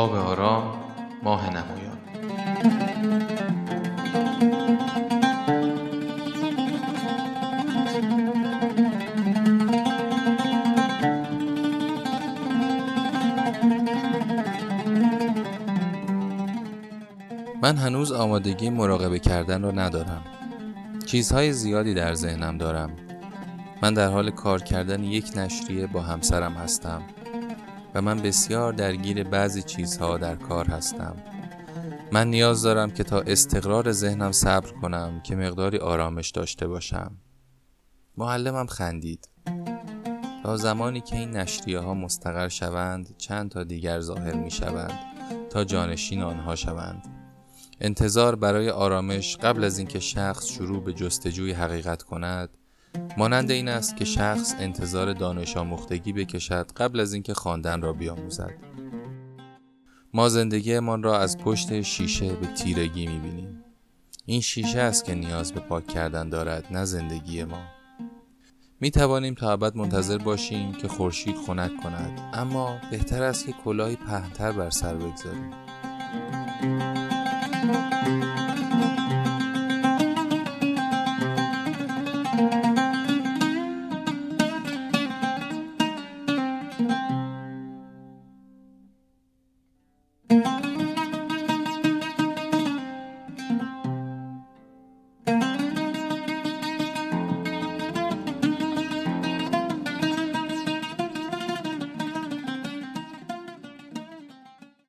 آب آرام ماه نمایان. من هنوز آمادگی مراقبه کردن را ندارم. چیزهای زیادی در ذهنم دارم. من در حال کار کردن یک نشریه با همسرم هستم. و من بسیار درگیر بعضی چیزها در کار هستم. من نیاز دارم که تا استقرار ذهنم صبر کنم که مقداری آرامش داشته باشم. معلمم خندید. تا زمانی که این نشریه ها مستقر شوند چند تا دیگر ظاهر می شوند تا جانشین آنها شوند. انتظار برای آرامش قبل از اینکه شخص شروع به جستجوی حقیقت کند مانند این است که شخص انتظار دانش آموختگی بکشد قبل از اینکه خواندن را بیاموزد. ما زندگیمان را از پشت شیشه به تیرگی می‌بینیم. این شیشه است که نیاز به پاک کردن دارد نه زندگی ما. می توانیم تا ابد منتظر باشیم که خورشید خنک کند اما بهتر است که کلاهی پهنتر بر سر بگذاریم.